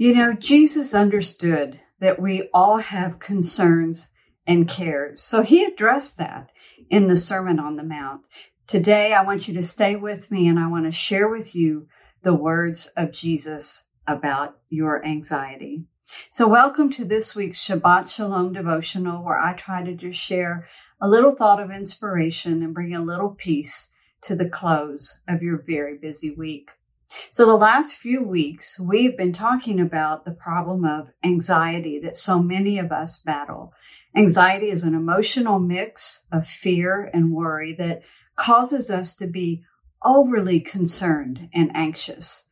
You know, Jesus understood that we all have concerns and cares. So he addressed that in the Sermon on the Mount. Today, I want you to stay with me and I want to share with you the words of Jesus about your anxiety. So welcome to this week's Shabbat Shalom devotional where I try to just share a little thought of inspiration and bring a little peace to the close of your very busy week. So the last few weeks, we've been talking about the problem of anxiety that so many of us battle. Anxiety is an emotional mix of fear and worry that causes us to be overly concerned and anxious.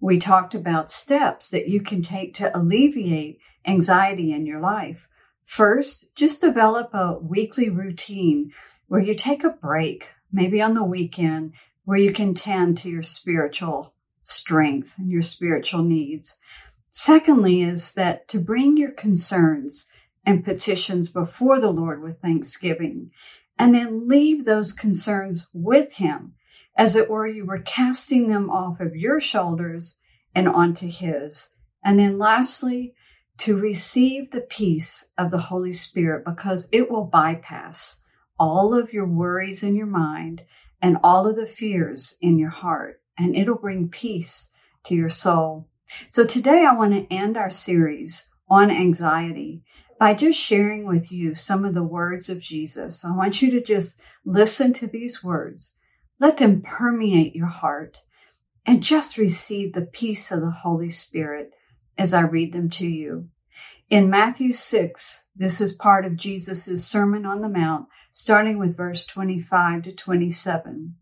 We talked about steps that you can take to alleviate anxiety in your life. First, just develop a weekly routine where you take a break, maybe on the weekend, where you can tend to your spiritual strength and your spiritual needs. Secondly, is that to bring your concerns and petitions before the Lord with thanksgiving, and then leave those concerns with Him. As it were, you were casting them off of your shoulders and onto His. And then lastly, to receive the peace of the Holy Spirit because it will bypass all of your worries in your mind and all of the fears in your heart and it'll bring peace to your soul. So today I want to end our series on anxiety by just sharing with you some of the words of Jesus. I want you to just listen to these words. Let them permeate your heart and just receive the peace of the Holy Spirit as I read them to you. In Matthew 6, this is part of Jesus' Sermon on the Mount, starting with verse 25 to 27.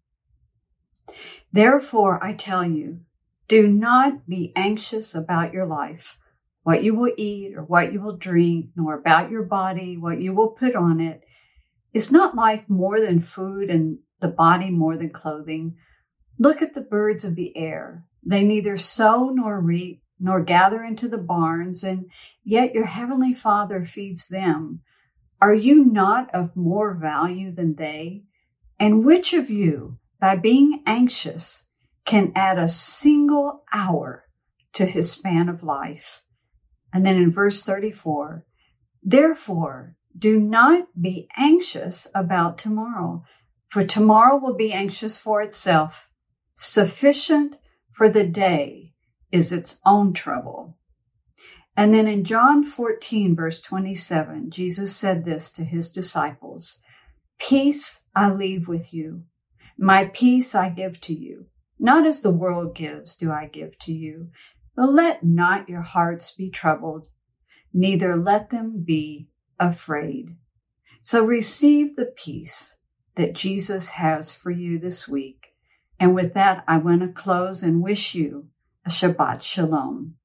Therefore, I tell you, do not be anxious about your life, what you will eat or what you will drink, nor about your body, what you will put on it. Is not life more than food and the body more than clothing? Look at the birds of the air. They neither sow nor reap nor gather into the barns, and yet your heavenly Father feeds them. Are you not of more value than they? And which of you, by being anxious, can add a single hour to his span of life. And then in verse 34, therefore, do not be anxious about tomorrow, for tomorrow will be anxious for itself. Sufficient for the day is its own trouble. And then in John 14, verse 27, Jesus said this to his disciples Peace I leave with you, my peace I give to you. Not as the world gives do I give to you. But let not your hearts be troubled, neither let them be afraid. So receive the peace that Jesus has for you this week. And with that, I want to close and wish you a Shabbat Shalom.